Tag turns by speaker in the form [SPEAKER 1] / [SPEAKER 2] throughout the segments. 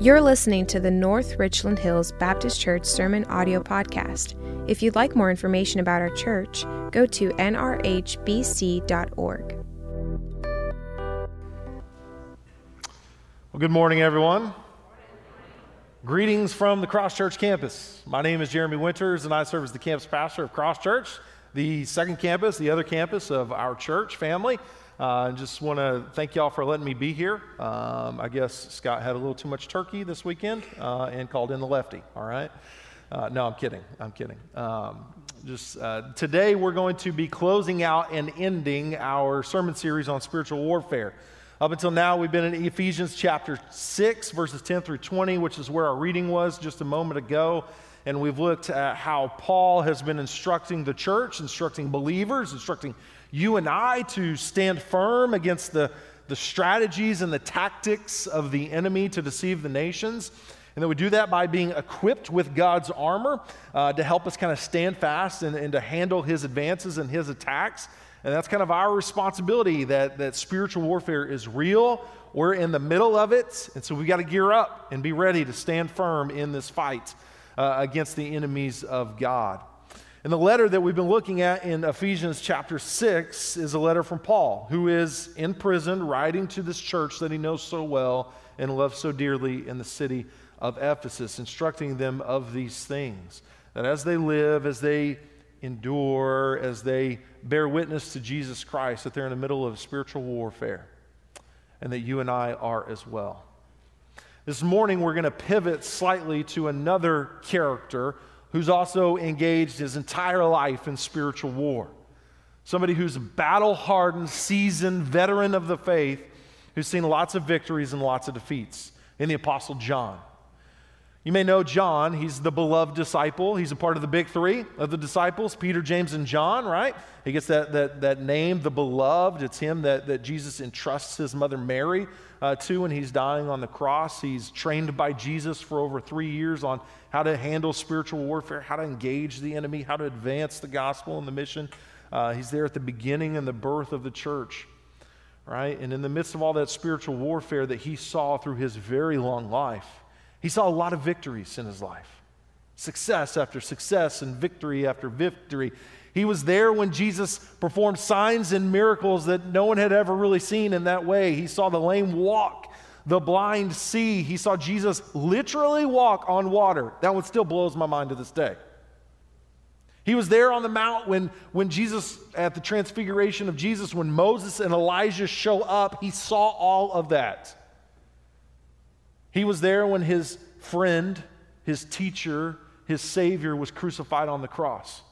[SPEAKER 1] You're listening to the North Richland Hills Baptist Church Sermon Audio Podcast. If you'd like more information about our church, go to nrhbc.org.
[SPEAKER 2] Well, good morning, everyone. Greetings from the Cross Church campus. My name is Jeremy Winters, and I serve as the campus pastor of Cross Church, the second campus, the other campus of our church family. Uh, just want to thank y'all for letting me be here. Um, I guess Scott had a little too much turkey this weekend uh, and called in the lefty. All right. Uh, no, I'm kidding. I'm kidding. Um, just uh, today, we're going to be closing out and ending our sermon series on spiritual warfare. Up until now, we've been in Ephesians chapter 6, verses 10 through 20, which is where our reading was just a moment ago. And we've looked at how Paul has been instructing the church, instructing believers, instructing you and I to stand firm against the, the strategies and the tactics of the enemy to deceive the nations. And that we do that by being equipped with God's armor uh, to help us kind of stand fast and, and to handle his advances and his attacks. And that's kind of our responsibility that, that spiritual warfare is real. We're in the middle of it. And so we've got to gear up and be ready to stand firm in this fight uh, against the enemies of God. And the letter that we've been looking at in Ephesians chapter 6 is a letter from Paul, who is in prison writing to this church that he knows so well and loves so dearly in the city of Ephesus, instructing them of these things. That as they live, as they endure, as they bear witness to Jesus Christ, that they're in the middle of spiritual warfare, and that you and I are as well. This morning, we're going to pivot slightly to another character who's also engaged his entire life in spiritual war. Somebody who's a battle hardened, seasoned veteran of the faith who's seen lots of victories and lots of defeats in the Apostle John. You may know John. He's the beloved disciple. He's a part of the big three of the disciples Peter, James, and John, right? He gets that, that, that name, the beloved. It's him that, that Jesus entrusts his mother Mary uh, to when he's dying on the cross. He's trained by Jesus for over three years on how to handle spiritual warfare, how to engage the enemy, how to advance the gospel and the mission. Uh, he's there at the beginning and the birth of the church, right? And in the midst of all that spiritual warfare that he saw through his very long life, he saw a lot of victories in his life success after success and victory after victory. He was there when Jesus performed signs and miracles that no one had ever really seen in that way. He saw the lame walk, the blind see. He saw Jesus literally walk on water. That one still blows my mind to this day. He was there on the mount when, when Jesus, at the transfiguration of Jesus, when Moses and Elijah show up, he saw all of that. He was there when his friend, his teacher, his Savior was crucified on the cross.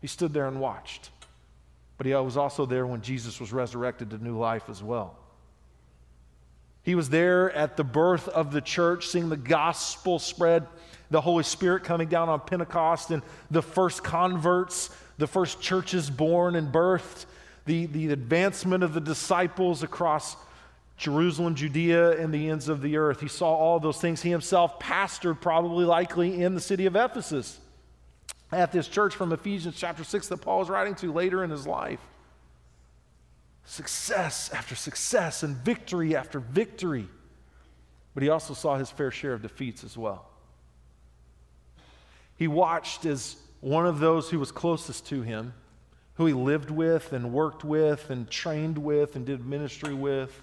[SPEAKER 2] He stood there and watched. But he was also there when Jesus was resurrected to new life as well. He was there at the birth of the church, seeing the gospel spread, the Holy Spirit coming down on Pentecost, and the first converts, the first churches born and birthed, the, the advancement of the disciples across Jerusalem, Judea, and the ends of the earth. He saw all those things. He himself pastored, probably likely, in the city of Ephesus at this church from Ephesians chapter 6 that Paul is writing to later in his life. Success after success and victory after victory. But he also saw his fair share of defeats as well. He watched as one of those who was closest to him, who he lived with and worked with and trained with and did ministry with,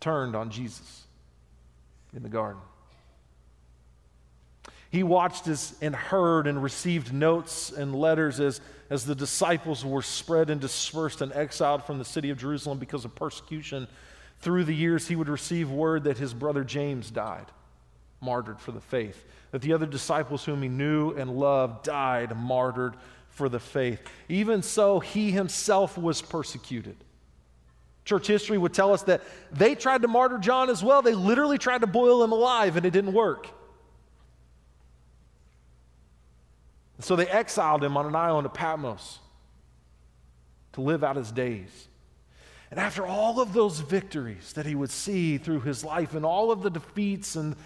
[SPEAKER 2] turned on Jesus in the garden. He watched as, and heard and received notes and letters as, as the disciples were spread and dispersed and exiled from the city of Jerusalem because of persecution. Through the years, he would receive word that his brother James died, martyred for the faith, that the other disciples whom he knew and loved died, martyred for the faith. Even so, he himself was persecuted. Church history would tell us that they tried to martyr John as well. They literally tried to boil him alive, and it didn't work. So they exiled him on an island of Patmos to live out his days. And after all of those victories that he would see through his life and all of the defeats and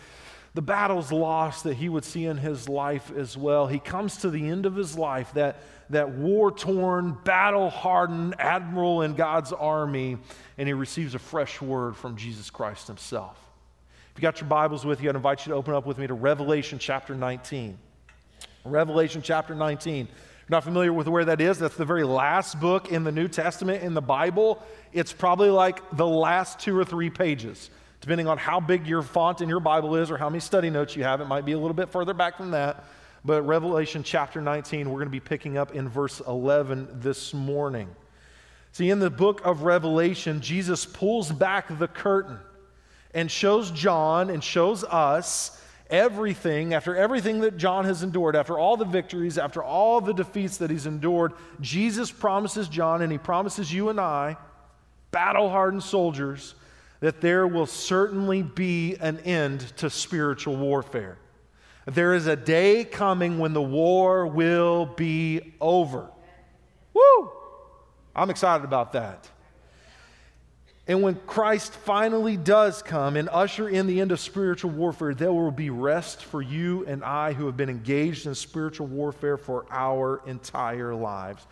[SPEAKER 2] the battles lost that he would see in his life as well. He comes to the end of his life, that, that war torn, battle hardened admiral in God's army, and he receives a fresh word from Jesus Christ himself. If you got your Bibles with you, I'd invite you to open up with me to Revelation chapter 19. Revelation chapter 19. You're not familiar with where that is, that's the very last book in the New Testament in the Bible. It's probably like the last two or three pages. Depending on how big your font in your Bible is or how many study notes you have, it might be a little bit further back than that. But Revelation chapter 19, we're going to be picking up in verse 11 this morning. See, in the book of Revelation, Jesus pulls back the curtain and shows John and shows us everything, after everything that John has endured, after all the victories, after all the defeats that he's endured, Jesus promises John and he promises you and I, battle hardened soldiers, that there will certainly be an end to spiritual warfare. There is a day coming when the war will be over. Woo! I'm excited about that. And when Christ finally does come and usher in the end of spiritual warfare, there will be rest for you and I who have been engaged in spiritual warfare for our entire lives.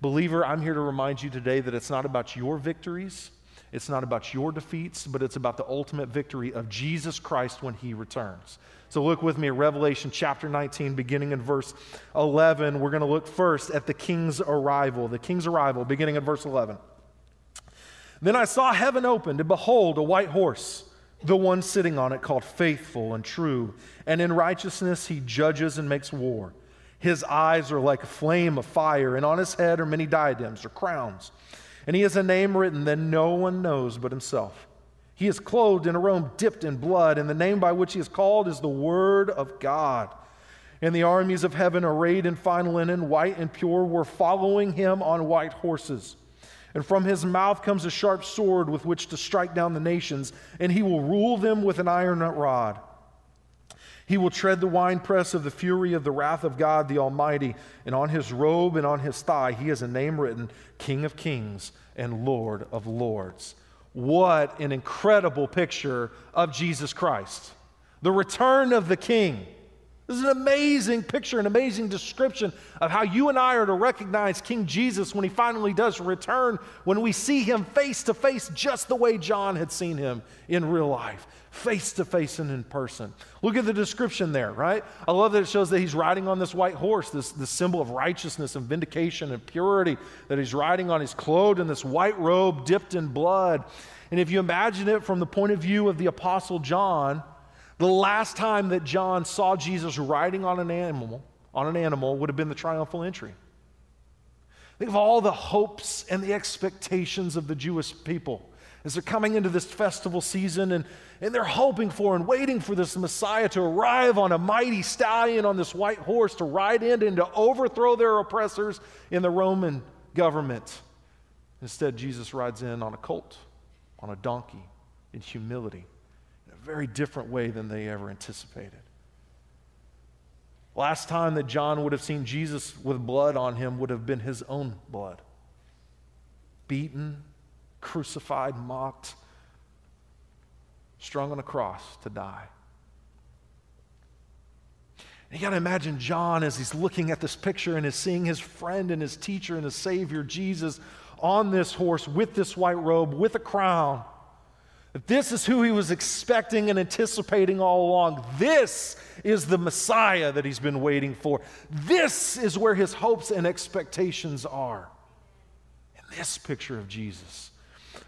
[SPEAKER 2] Believer, I'm here to remind you today that it's not about your victories, it's not about your defeats, but it's about the ultimate victory of Jesus Christ when he returns. So look with me at Revelation chapter 19, beginning in verse 11. We're going to look first at the king's arrival. The king's arrival, beginning in verse 11. Then I saw heaven opened, and behold, a white horse, the one sitting on it called Faithful and True. And in righteousness he judges and makes war. His eyes are like a flame of fire, and on his head are many diadems or crowns. And he has a name written that no one knows but himself. He is clothed in a robe dipped in blood, and the name by which he is called is the Word of God. And the armies of heaven, arrayed in fine linen, white and pure, were following him on white horses. And from his mouth comes a sharp sword with which to strike down the nations, and he will rule them with an iron rod. He will tread the winepress of the fury of the wrath of God the Almighty, and on his robe and on his thigh he has a name written King of Kings and Lord of Lords. What an incredible picture of Jesus Christ. The return of the King. This is an amazing picture, an amazing description of how you and I are to recognize King Jesus when he finally does return, when we see him face to face, just the way John had seen him in real life face to face and in person. Look at the description there, right? I love that it shows that he's riding on this white horse, this, this symbol of righteousness and vindication and purity that he's riding on. He's clothed in this white robe dipped in blood. And if you imagine it from the point of view of the Apostle John, the last time that John saw Jesus riding on an animal, on an animal would have been the triumphal entry. Think of all the hopes and the expectations of the Jewish people as they're coming into this festival season and, and they're hoping for and waiting for this Messiah to arrive on a mighty stallion on this white horse to ride in and to overthrow their oppressors in the Roman government. Instead, Jesus rides in on a colt, on a donkey, in humility, very different way than they ever anticipated. Last time that John would have seen Jesus with blood on him would have been his own blood. Beaten, crucified, mocked, strung on a cross to die. And you got to imagine John as he's looking at this picture and is seeing his friend and his teacher and his Savior, Jesus, on this horse with this white robe, with a crown. This is who he was expecting and anticipating all along. This is the Messiah that he's been waiting for. This is where his hopes and expectations are. In this picture of Jesus.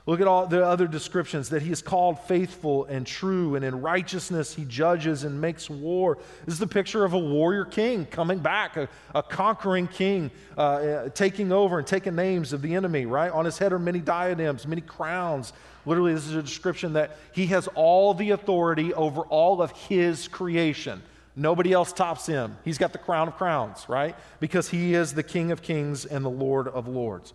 [SPEAKER 2] Look at all the other descriptions that he is called faithful and true, and in righteousness he judges and makes war. This is the picture of a warrior king coming back, a, a conquering king, uh, uh, taking over and taking names of the enemy, right? On his head are many diadems, many crowns. Literally, this is a description that he has all the authority over all of his creation. Nobody else tops him. He's got the crown of crowns, right? Because he is the King of kings and the Lord of lords.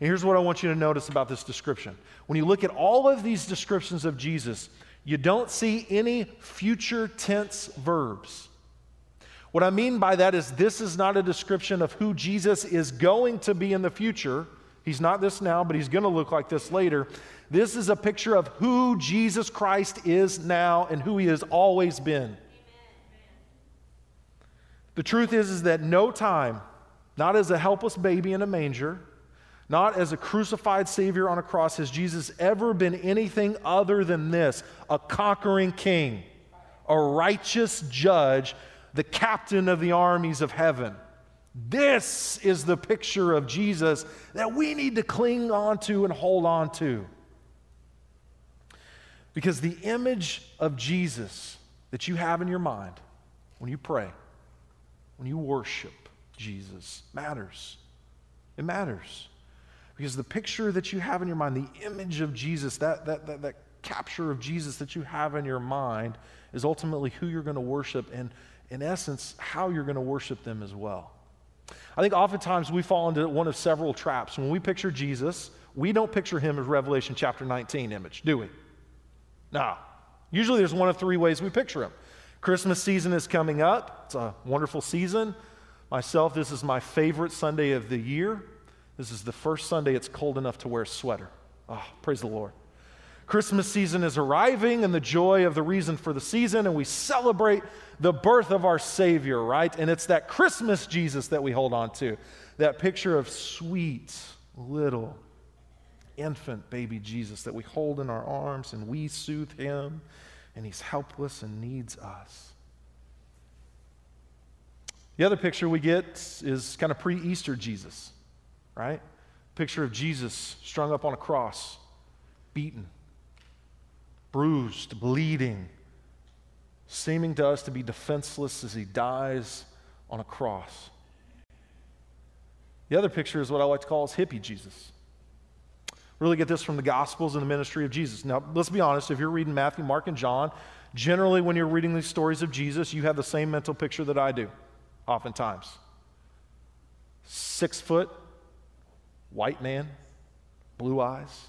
[SPEAKER 2] And here's what I want you to notice about this description. When you look at all of these descriptions of Jesus, you don't see any future tense verbs. What I mean by that is this is not a description of who Jesus is going to be in the future. He's not this now, but he's going to look like this later. This is a picture of who Jesus Christ is now and who he has always been. The truth is, is that no time, not as a helpless baby in a manger, not as a crucified Savior on a cross, has Jesus ever been anything other than this a conquering king, a righteous judge, the captain of the armies of heaven. This is the picture of Jesus that we need to cling on to and hold on to. Because the image of Jesus that you have in your mind when you pray, when you worship Jesus, matters. It matters. Because the picture that you have in your mind, the image of Jesus, that, that, that, that capture of Jesus that you have in your mind, is ultimately who you're going to worship and, in essence, how you're going to worship them as well. I think oftentimes we fall into one of several traps. When we picture Jesus, we don't picture him as Revelation chapter 19 image, do we? No. Usually there's one of three ways we picture him. Christmas season is coming up. It's a wonderful season. Myself, this is my favorite Sunday of the year. This is the first Sunday it's cold enough to wear a sweater. Oh, praise the Lord. Christmas season is arriving and the joy of the reason for the season, and we celebrate the birth of our Savior, right? And it's that Christmas Jesus that we hold on to, that picture of sweet little infant baby Jesus that we hold in our arms and we soothe him, and he's helpless and needs us. The other picture we get is kind of pre Easter Jesus, right? Picture of Jesus strung up on a cross, beaten, bruised, bleeding, seeming to us to be defenseless as he dies on a cross. The other picture is what I like to call as hippie Jesus really get this from the Gospels and the ministry of Jesus. Now, let's be honest, if you're reading Matthew, Mark, and John, generally when you're reading these stories of Jesus, you have the same mental picture that I do, oftentimes. Six foot, white man, blue eyes,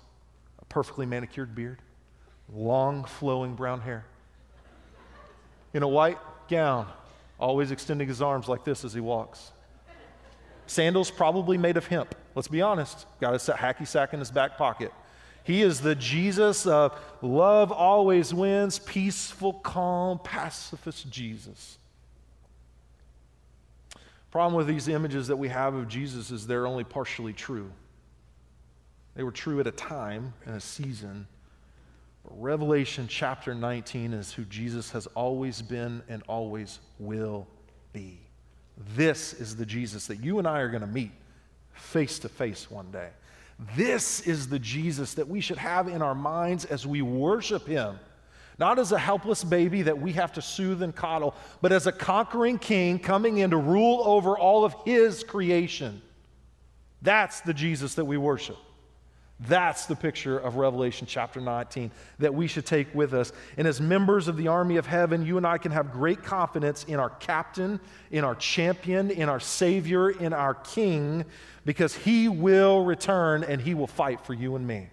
[SPEAKER 2] a perfectly manicured beard, long flowing brown hair, in a white gown, always extending his arms like this as he walks. Sandals probably made of hemp. Let's be honest. Got a hacky sack in his back pocket. He is the Jesus of love always wins, peaceful, calm, pacifist Jesus. Problem with these images that we have of Jesus is they're only partially true. They were true at a time and a season. But Revelation chapter 19 is who Jesus has always been and always will be. This is the Jesus that you and I are going to meet face to face one day. This is the Jesus that we should have in our minds as we worship him. Not as a helpless baby that we have to soothe and coddle, but as a conquering king coming in to rule over all of his creation. That's the Jesus that we worship. That's the picture of Revelation chapter 19 that we should take with us. And as members of the army of heaven, you and I can have great confidence in our captain, in our champion, in our Savior, in our King, because he will return and he will fight for you and me.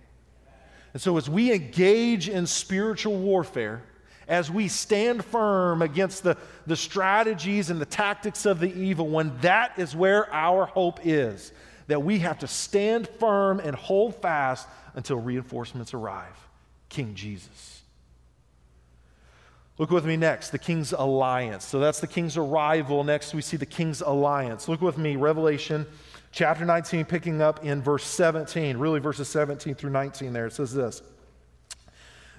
[SPEAKER 2] And so, as we engage in spiritual warfare, as we stand firm against the, the strategies and the tactics of the evil one, that is where our hope is that we have to stand firm and hold fast until reinforcements arrive King Jesus. Look with me next, the king's alliance. So that's the king's arrival. Next, we see the king's alliance. Look with me, Revelation chapter 19, picking up in verse 17, really verses 17 through 19 there. It says this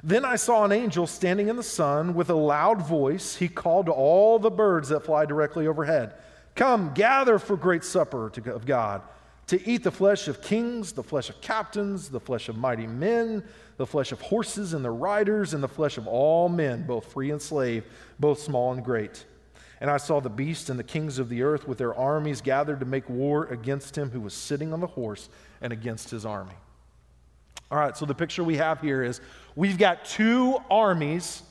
[SPEAKER 2] Then I saw an angel standing in the sun with a loud voice. He called to all the birds that fly directly overhead Come, gather for great supper of God to eat the flesh of kings, the flesh of captains, the flesh of mighty men, the flesh of horses and their riders, and the flesh of all men, both free and slave, both small and great. And I saw the beast and the kings of the earth with their armies gathered to make war against him who was sitting on the horse and against his army. All right, so the picture we have here is we've got two armies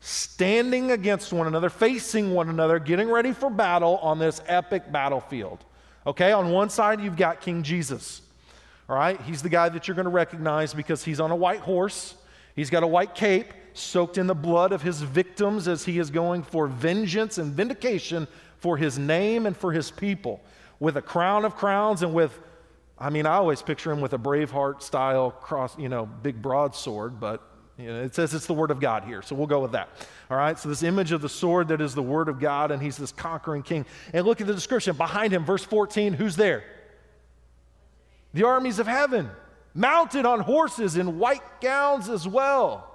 [SPEAKER 2] standing against one another, facing one another, getting ready for battle on this epic battlefield. Okay, on one side, you've got King Jesus. All right, he's the guy that you're going to recognize because he's on a white horse, he's got a white cape soaked in the blood of his victims as he is going for vengeance and vindication for his name and for his people, with a crown of crowns and with I mean, I always picture him with a Braveheart style cross, you know, big broadsword, but you know, it says it's the Word of God here, so we'll go with that. All right, so this image of the sword that is the Word of God, and he's this conquering king. And look at the description behind him, verse 14, who's there? The armies of heaven, mounted on horses in white gowns as well.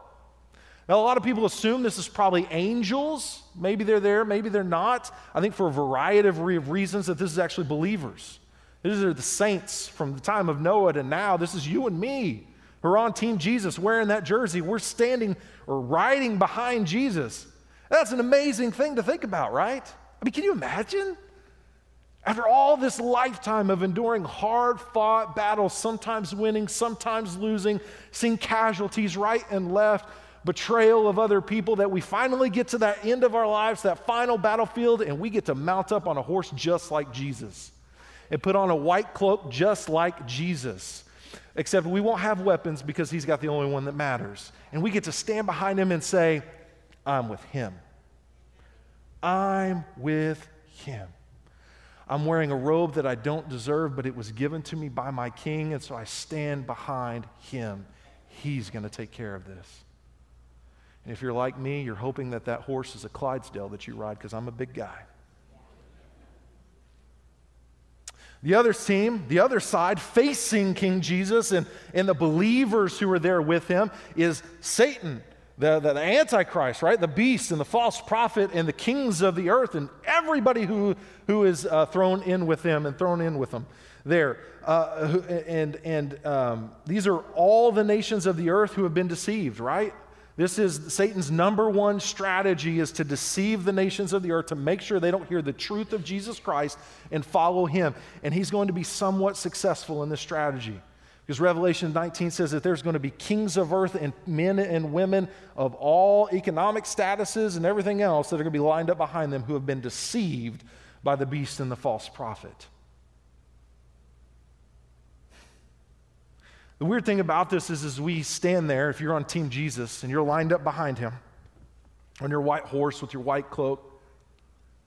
[SPEAKER 2] Now, a lot of people assume this is probably angels. Maybe they're there, maybe they're not. I think for a variety of reasons that this is actually believers. These are the saints from the time of Noah to now. This is you and me. We're on Team Jesus wearing that jersey. We're standing or riding behind Jesus. That's an amazing thing to think about, right? I mean, can you imagine? After all this lifetime of enduring hard fought battles, sometimes winning, sometimes losing, seeing casualties right and left, betrayal of other people, that we finally get to that end of our lives, that final battlefield, and we get to mount up on a horse just like Jesus and put on a white cloak just like Jesus. Except we won't have weapons because he's got the only one that matters. And we get to stand behind him and say, I'm with him. I'm with him. I'm wearing a robe that I don't deserve, but it was given to me by my king, and so I stand behind him. He's going to take care of this. And if you're like me, you're hoping that that horse is a Clydesdale that you ride because I'm a big guy. The other team, the other side, facing King Jesus and, and the believers who are there with him, is Satan, the, the, the, Antichrist, right? The beast and the false prophet and the kings of the earth and everybody who, who is uh, thrown in with them and thrown in with them there. Uh, and and um, these are all the nations of the earth who have been deceived, right? This is Satan's number one strategy is to deceive the nations of the earth to make sure they don't hear the truth of Jesus Christ and follow him. And he's going to be somewhat successful in this strategy. Because Revelation 19 says that there's going to be kings of earth and men and women of all economic statuses and everything else that are going to be lined up behind them who have been deceived by the beast and the false prophet. The weird thing about this is, as we stand there, if you're on Team Jesus and you're lined up behind him on your white horse with your white cloak,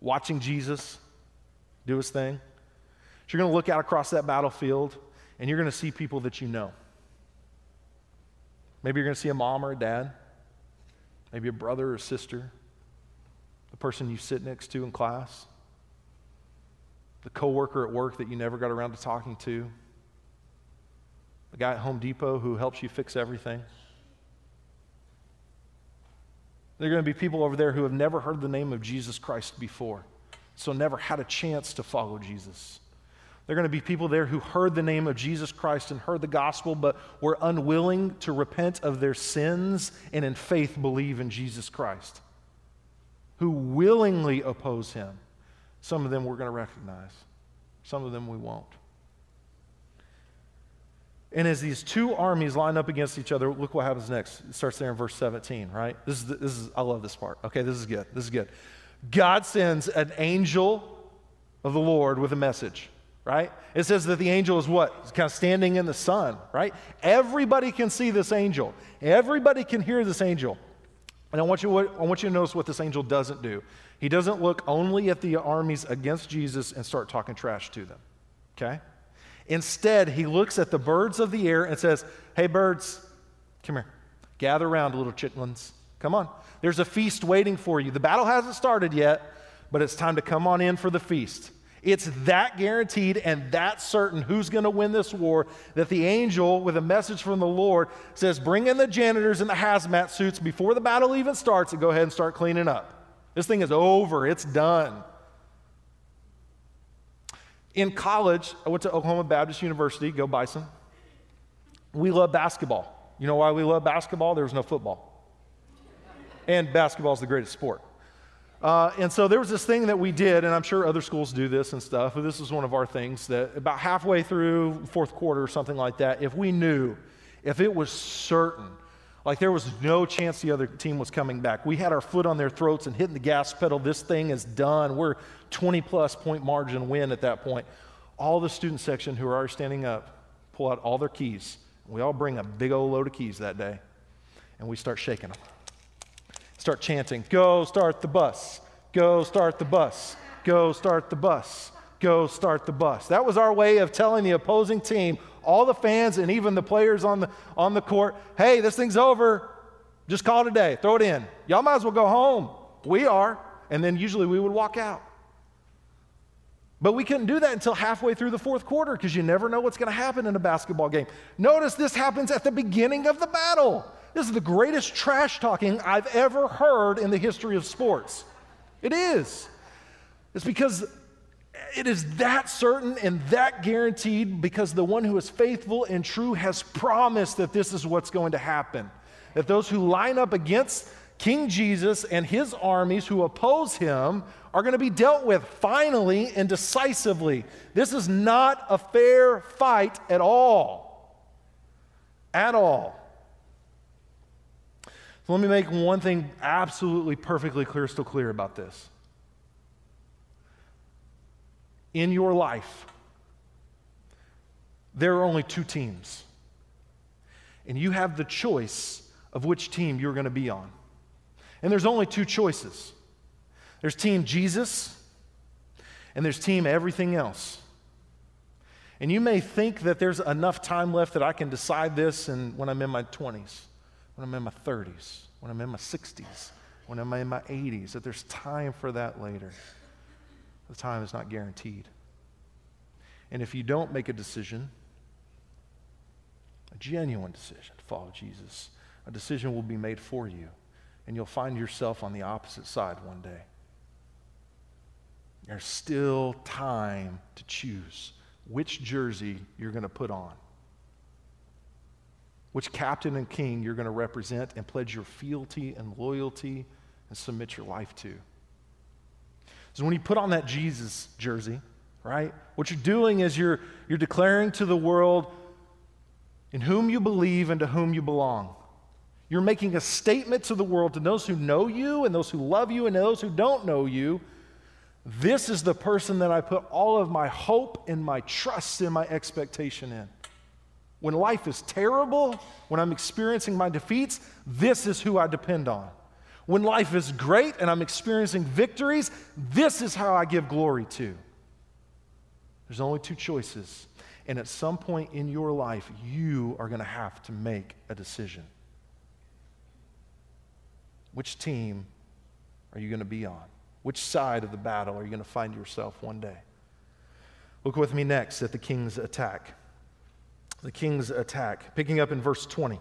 [SPEAKER 2] watching Jesus do his thing, you're going to look out across that battlefield and you're going to see people that you know. Maybe you're going to see a mom or a dad, maybe a brother or sister, the person you sit next to in class, the coworker at work that you never got around to talking to the guy at Home Depot who helps you fix everything. There are going to be people over there who have never heard the name of Jesus Christ before, so never had a chance to follow Jesus. There are going to be people there who heard the name of Jesus Christ and heard the gospel, but were unwilling to repent of their sins and in faith believe in Jesus Christ, who willingly oppose him. Some of them we're going to recognize, some of them we won't. And as these two armies line up against each other, look what happens next. It starts there in verse 17, right? This is, this is I love this part. Okay, this is good. This is good. God sends an angel of the Lord with a message, right? It says that the angel is what? It's kind of standing in the sun, right? Everybody can see this angel. Everybody can hear this angel. And I want you, I want you to notice what this angel doesn't do. He doesn't look only at the armies against Jesus and start talking trash to them, okay? Instead, he looks at the birds of the air and says, Hey, birds, come here. Gather around, little chitlins. Come on. There's a feast waiting for you. The battle hasn't started yet, but it's time to come on in for the feast. It's that guaranteed and that certain who's going to win this war that the angel, with a message from the Lord, says, Bring in the janitors and the hazmat suits before the battle even starts and go ahead and start cleaning up. This thing is over, it's done. In college, I went to Oklahoma Baptist University, go Bison. We love basketball. You know why we love basketball? There was no football. And basketball is the greatest sport. Uh, and so there was this thing that we did, and I'm sure other schools do this and stuff, but this was one of our things that about halfway through fourth quarter or something like that, if we knew, if it was certain like there was no chance the other team was coming back. We had our foot on their throats and hitting the gas pedal. This thing is done. We're 20 plus point margin win at that point. All the student section who are standing up pull out all their keys. We all bring a big old load of keys that day. And we start shaking them. Start chanting, Go start the bus. Go start the bus. Go start the bus. go start the bus. That was our way of telling the opposing team, all the fans and even the players on the, on the court, hey, this thing's over. Just call it a day. Throw it in. Y'all might as well go home. We are. And then usually we would walk out. But we couldn't do that until halfway through the fourth quarter because you never know what's going to happen in a basketball game. Notice this happens at the beginning of the battle. This is the greatest trash talking I've ever heard in the history of sports. It is. It's because it is that certain and that guaranteed because the one who is faithful and true has promised that this is what's going to happen. That those who line up against King Jesus and his armies who oppose him are going to be dealt with finally and decisively. This is not a fair fight at all. At all. So let me make one thing absolutely perfectly still clear about this. In your life, there are only two teams. And you have the choice of which team you're going to be on. And there's only two choices there's Team Jesus, and there's Team everything else. And you may think that there's enough time left that I can decide this and when I'm in my 20s, when I'm in my 30s, when I'm in my 60s, when I'm in my 80s, that there's time for that later. The time is not guaranteed. And if you don't make a decision, a genuine decision to follow Jesus, a decision will be made for you and you'll find yourself on the opposite side one day. There's still time to choose which jersey you're going to put on, which captain and king you're going to represent and pledge your fealty and loyalty and submit your life to. So when you put on that Jesus jersey, right, what you're doing is you're, you're declaring to the world in whom you believe and to whom you belong. You're making a statement to the world, to those who know you and those who love you and those who don't know you. This is the person that I put all of my hope and my trust and my expectation in. When life is terrible, when I'm experiencing my defeats, this is who I depend on. When life is great and I'm experiencing victories, this is how I give glory to. There's only two choices. And at some point in your life, you are going to have to make a decision. Which team are you going to be on? Which side of the battle are you going to find yourself one day? Look with me next at the king's attack. The king's attack, picking up in verse 20.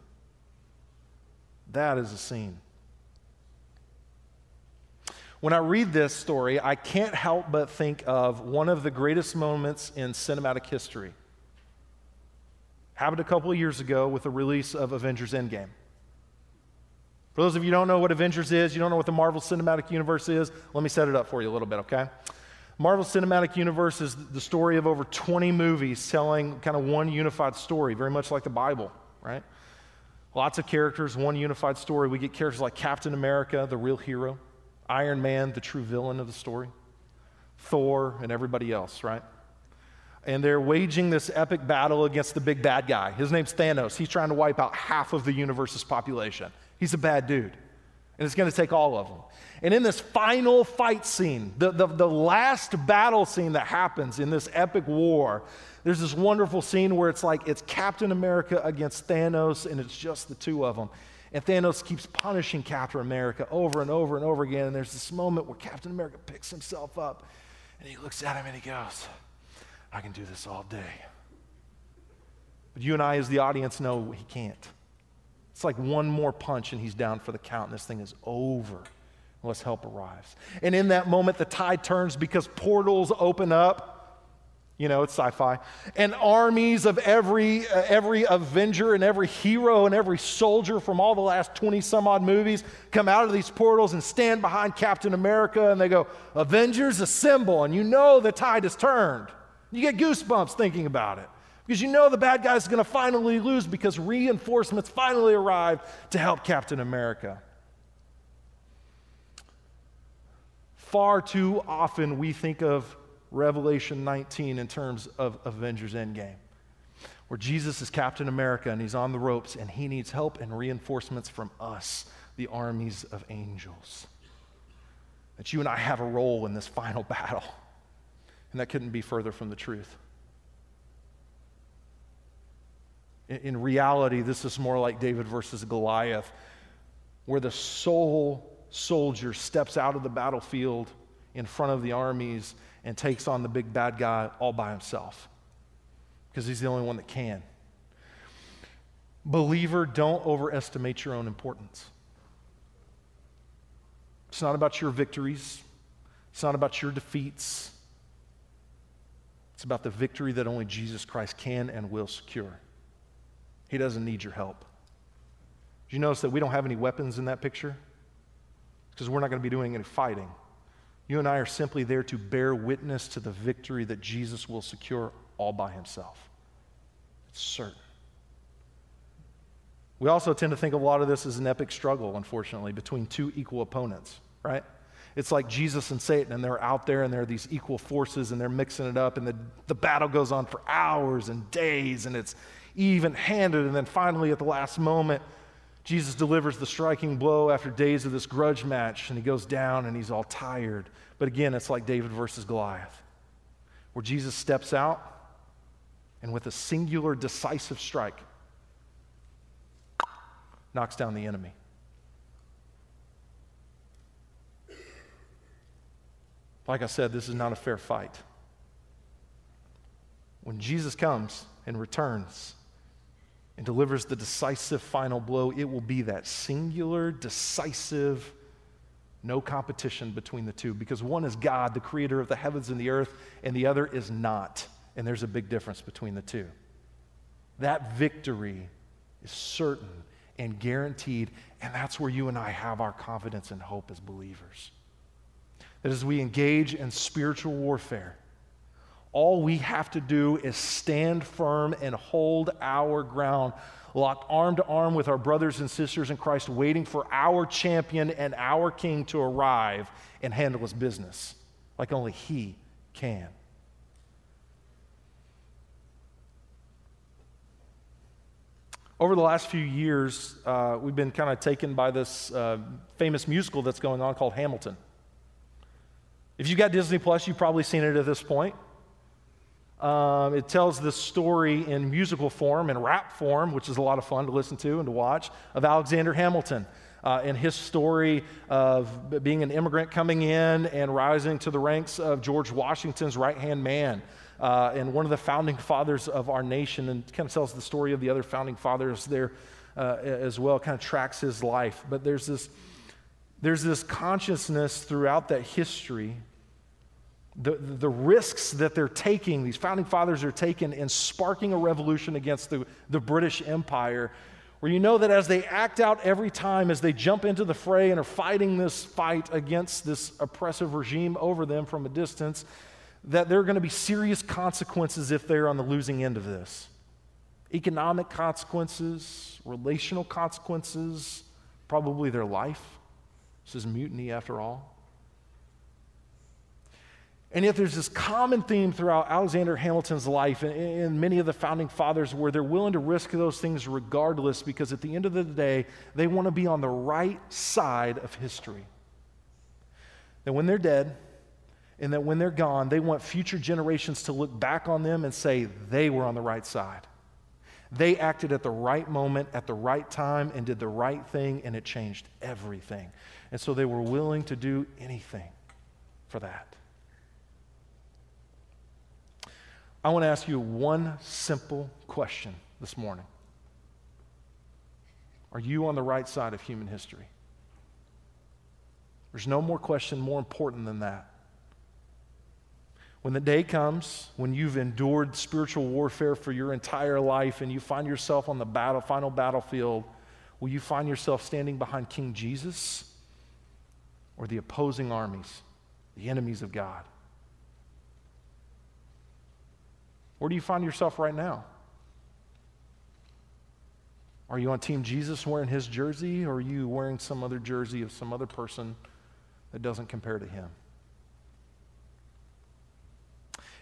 [SPEAKER 2] That is a scene. When I read this story, I can't help but think of one of the greatest moments in cinematic history. Happened a couple of years ago with the release of Avengers Endgame. For those of you who don't know what Avengers is, you don't know what the Marvel Cinematic Universe is, let me set it up for you a little bit, okay? Marvel Cinematic Universe is the story of over 20 movies telling kind of one unified story, very much like the Bible, right? Lots of characters, one unified story. We get characters like Captain America, the real hero, Iron Man, the true villain of the story, Thor, and everybody else, right? and they're waging this epic battle against the big bad guy. His name's Thanos. He's trying to wipe out half of the universe's population. He's a bad dude, and it's going to take all of them. And in this final fight scene, the, the, the last battle scene that happens in this epic war, there's this wonderful scene where it's like it's Captain America against Thanos, and it's just the two of them. And Thanos keeps punishing Captain America over and over and over again. And there's this moment where Captain America picks himself up and he looks at him and he goes, I can do this all day. But you and I, as the audience, know he can't. It's like one more punch and he's down for the count, and this thing is over unless help arrives. And in that moment, the tide turns because portals open up. You know, it's sci-fi. And armies of every uh, every Avenger and every hero and every soldier from all the last 20 some odd movies come out of these portals and stand behind Captain America and they go, "Avengers assemble." And you know the tide has turned. You get goosebumps thinking about it. Because you know the bad guy's going to finally lose because reinforcements finally arrive to help Captain America. Far too often we think of Revelation 19 in terms of Avengers Endgame, where Jesus is Captain America and he's on the ropes and he needs help and reinforcements from us, the armies of angels. That you and I have a role in this final battle. And that couldn't be further from the truth. In, in reality, this is more like David versus Goliath, where the sole soldier steps out of the battlefield in front of the armies and takes on the big bad guy all by himself because he's the only one that can. Believer, don't overestimate your own importance. It's not about your victories, it's not about your defeats. It's about the victory that only Jesus Christ can and will secure. He doesn't need your help. Did you notice that we don't have any weapons in that picture? Because we're not going to be doing any fighting. You and I are simply there to bear witness to the victory that Jesus will secure all by himself. It's certain. We also tend to think of a lot of this as an epic struggle, unfortunately, between two equal opponents, right? It's like Jesus and Satan, and they're out there and there are these equal forces and they're mixing it up, and the, the battle goes on for hours and days, and it's even handed. And then finally, at the last moment, Jesus delivers the striking blow after days of this grudge match, and he goes down and he's all tired. But again, it's like David versus Goliath, where Jesus steps out and with a singular decisive strike knocks down the enemy. Like I said, this is not a fair fight. When Jesus comes and returns, and delivers the decisive final blow, it will be that singular, decisive, no competition between the two because one is God, the creator of the heavens and the earth, and the other is not. And there's a big difference between the two. That victory is certain and guaranteed, and that's where you and I have our confidence and hope as believers. That as we engage in spiritual warfare, all we have to do is stand firm and hold our ground, locked arm to arm with our brothers and sisters in Christ, waiting for our champion and our king to arrive and handle his business like only he can. Over the last few years, uh, we've been kind of taken by this uh, famous musical that's going on called Hamilton. If you've got Disney Plus, you've probably seen it at this point. Um, it tells this story in musical form and rap form, which is a lot of fun to listen to and to watch, of Alexander Hamilton. Uh, and his story of being an immigrant coming in and rising to the ranks of George Washington's right hand man uh, and one of the founding fathers of our nation, and kind of tells the story of the other founding fathers there uh, as well, kind of tracks his life. But there's this, there's this consciousness throughout that history the, the risks that they're taking, these founding fathers are taking in sparking a revolution against the, the British Empire, where you know that as they act out every time, as they jump into the fray and are fighting this fight against this oppressive regime over them from a distance, that there are going to be serious consequences if they're on the losing end of this. Economic consequences, relational consequences, probably their life. This is mutiny after all. And yet, there's this common theme throughout Alexander Hamilton's life and, and, many of the founding fathers where they're willing to risk those things regardless because at the end of the day, they want to be on the right side of history. That when they're dead and that when they're gone, they want future generations to look back on them and say they were on the right side. They acted at the right moment, at the right time, and did the right thing, and it changed everything. And so they were willing to do anything for that. I want to ask you one simple question this morning Are you on the right side of human history? There's no more question more important than that. When the day comes when you've endured spiritual warfare for your entire life and you find yourself on the battle, final battlefield, will you find yourself standing behind King Jesus or the opposing armies, the enemies of God? Where do you find yourself right now? Are you on Team Jesus wearing his jersey, or are you wearing some other jersey of some other person that doesn't compare to him?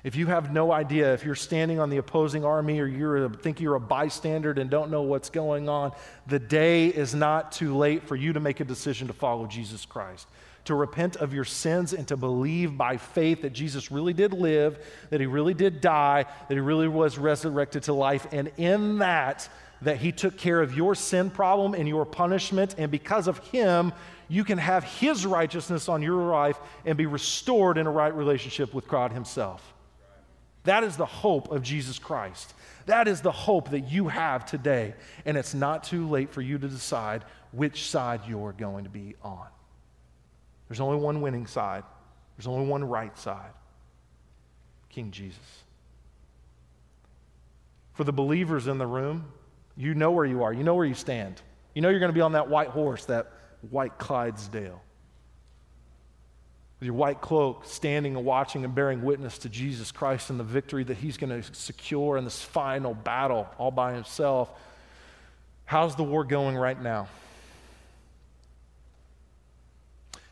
[SPEAKER 2] If you have no idea, if you're standing on the opposing army or you think you're a bystander and don't know what's going on, the day is not too late for you to make a decision to follow Jesus Christ, to repent of your sins and to believe by faith that Jesus really did live, that he really did die, that he really was resurrected to life, and in that, that he took care of your sin problem and your punishment, and because of him, you can have his righteousness on your life and be restored in a right relationship with God himself. That is the hope of Jesus Christ. That is the hope that you have today. And it's not too late for you to decide which side you're going to be on. There's only one winning side, there's only one right side King Jesus. For the believers in the room, you know where you are, you know where you stand. You know you're going to be on that white horse, that white Clydesdale with your white cloak, standing and watching and bearing witness to Jesus Christ and the victory that he's going to secure in this final battle all by himself. How's the war going right now?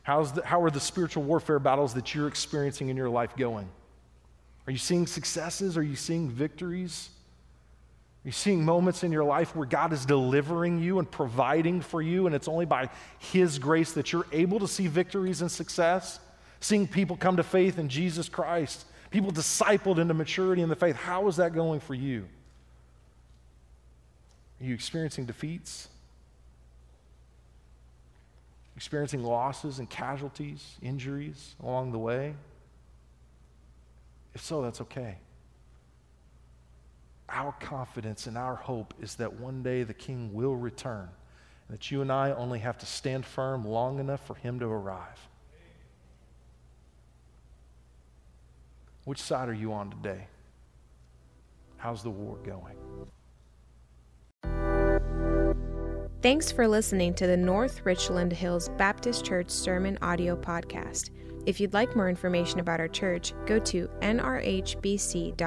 [SPEAKER 2] How's the, how are the spiritual warfare battles that you're experiencing in your life going? Are you seeing successes? Are you seeing victories? Are you seeing moments in your life where God is delivering you and providing for you, and it's only by His grace that you're able to see victories and success? seeing people come to faith in Jesus Christ, people discipled into maturity in the faith. How is that going for you? Are you experiencing defeats? Experiencing losses and casualties, injuries along the way? If so, that's okay. Our confidence and our hope is that one day the King will return, and that you and I only have to stand firm long enough for him to arrive. Which side are you on today? How's the war going?
[SPEAKER 1] Thanks for listening to the North Richland Hills Baptist Church Sermon Audio Podcast. If you'd like more information about our church, go to nrhbc.org.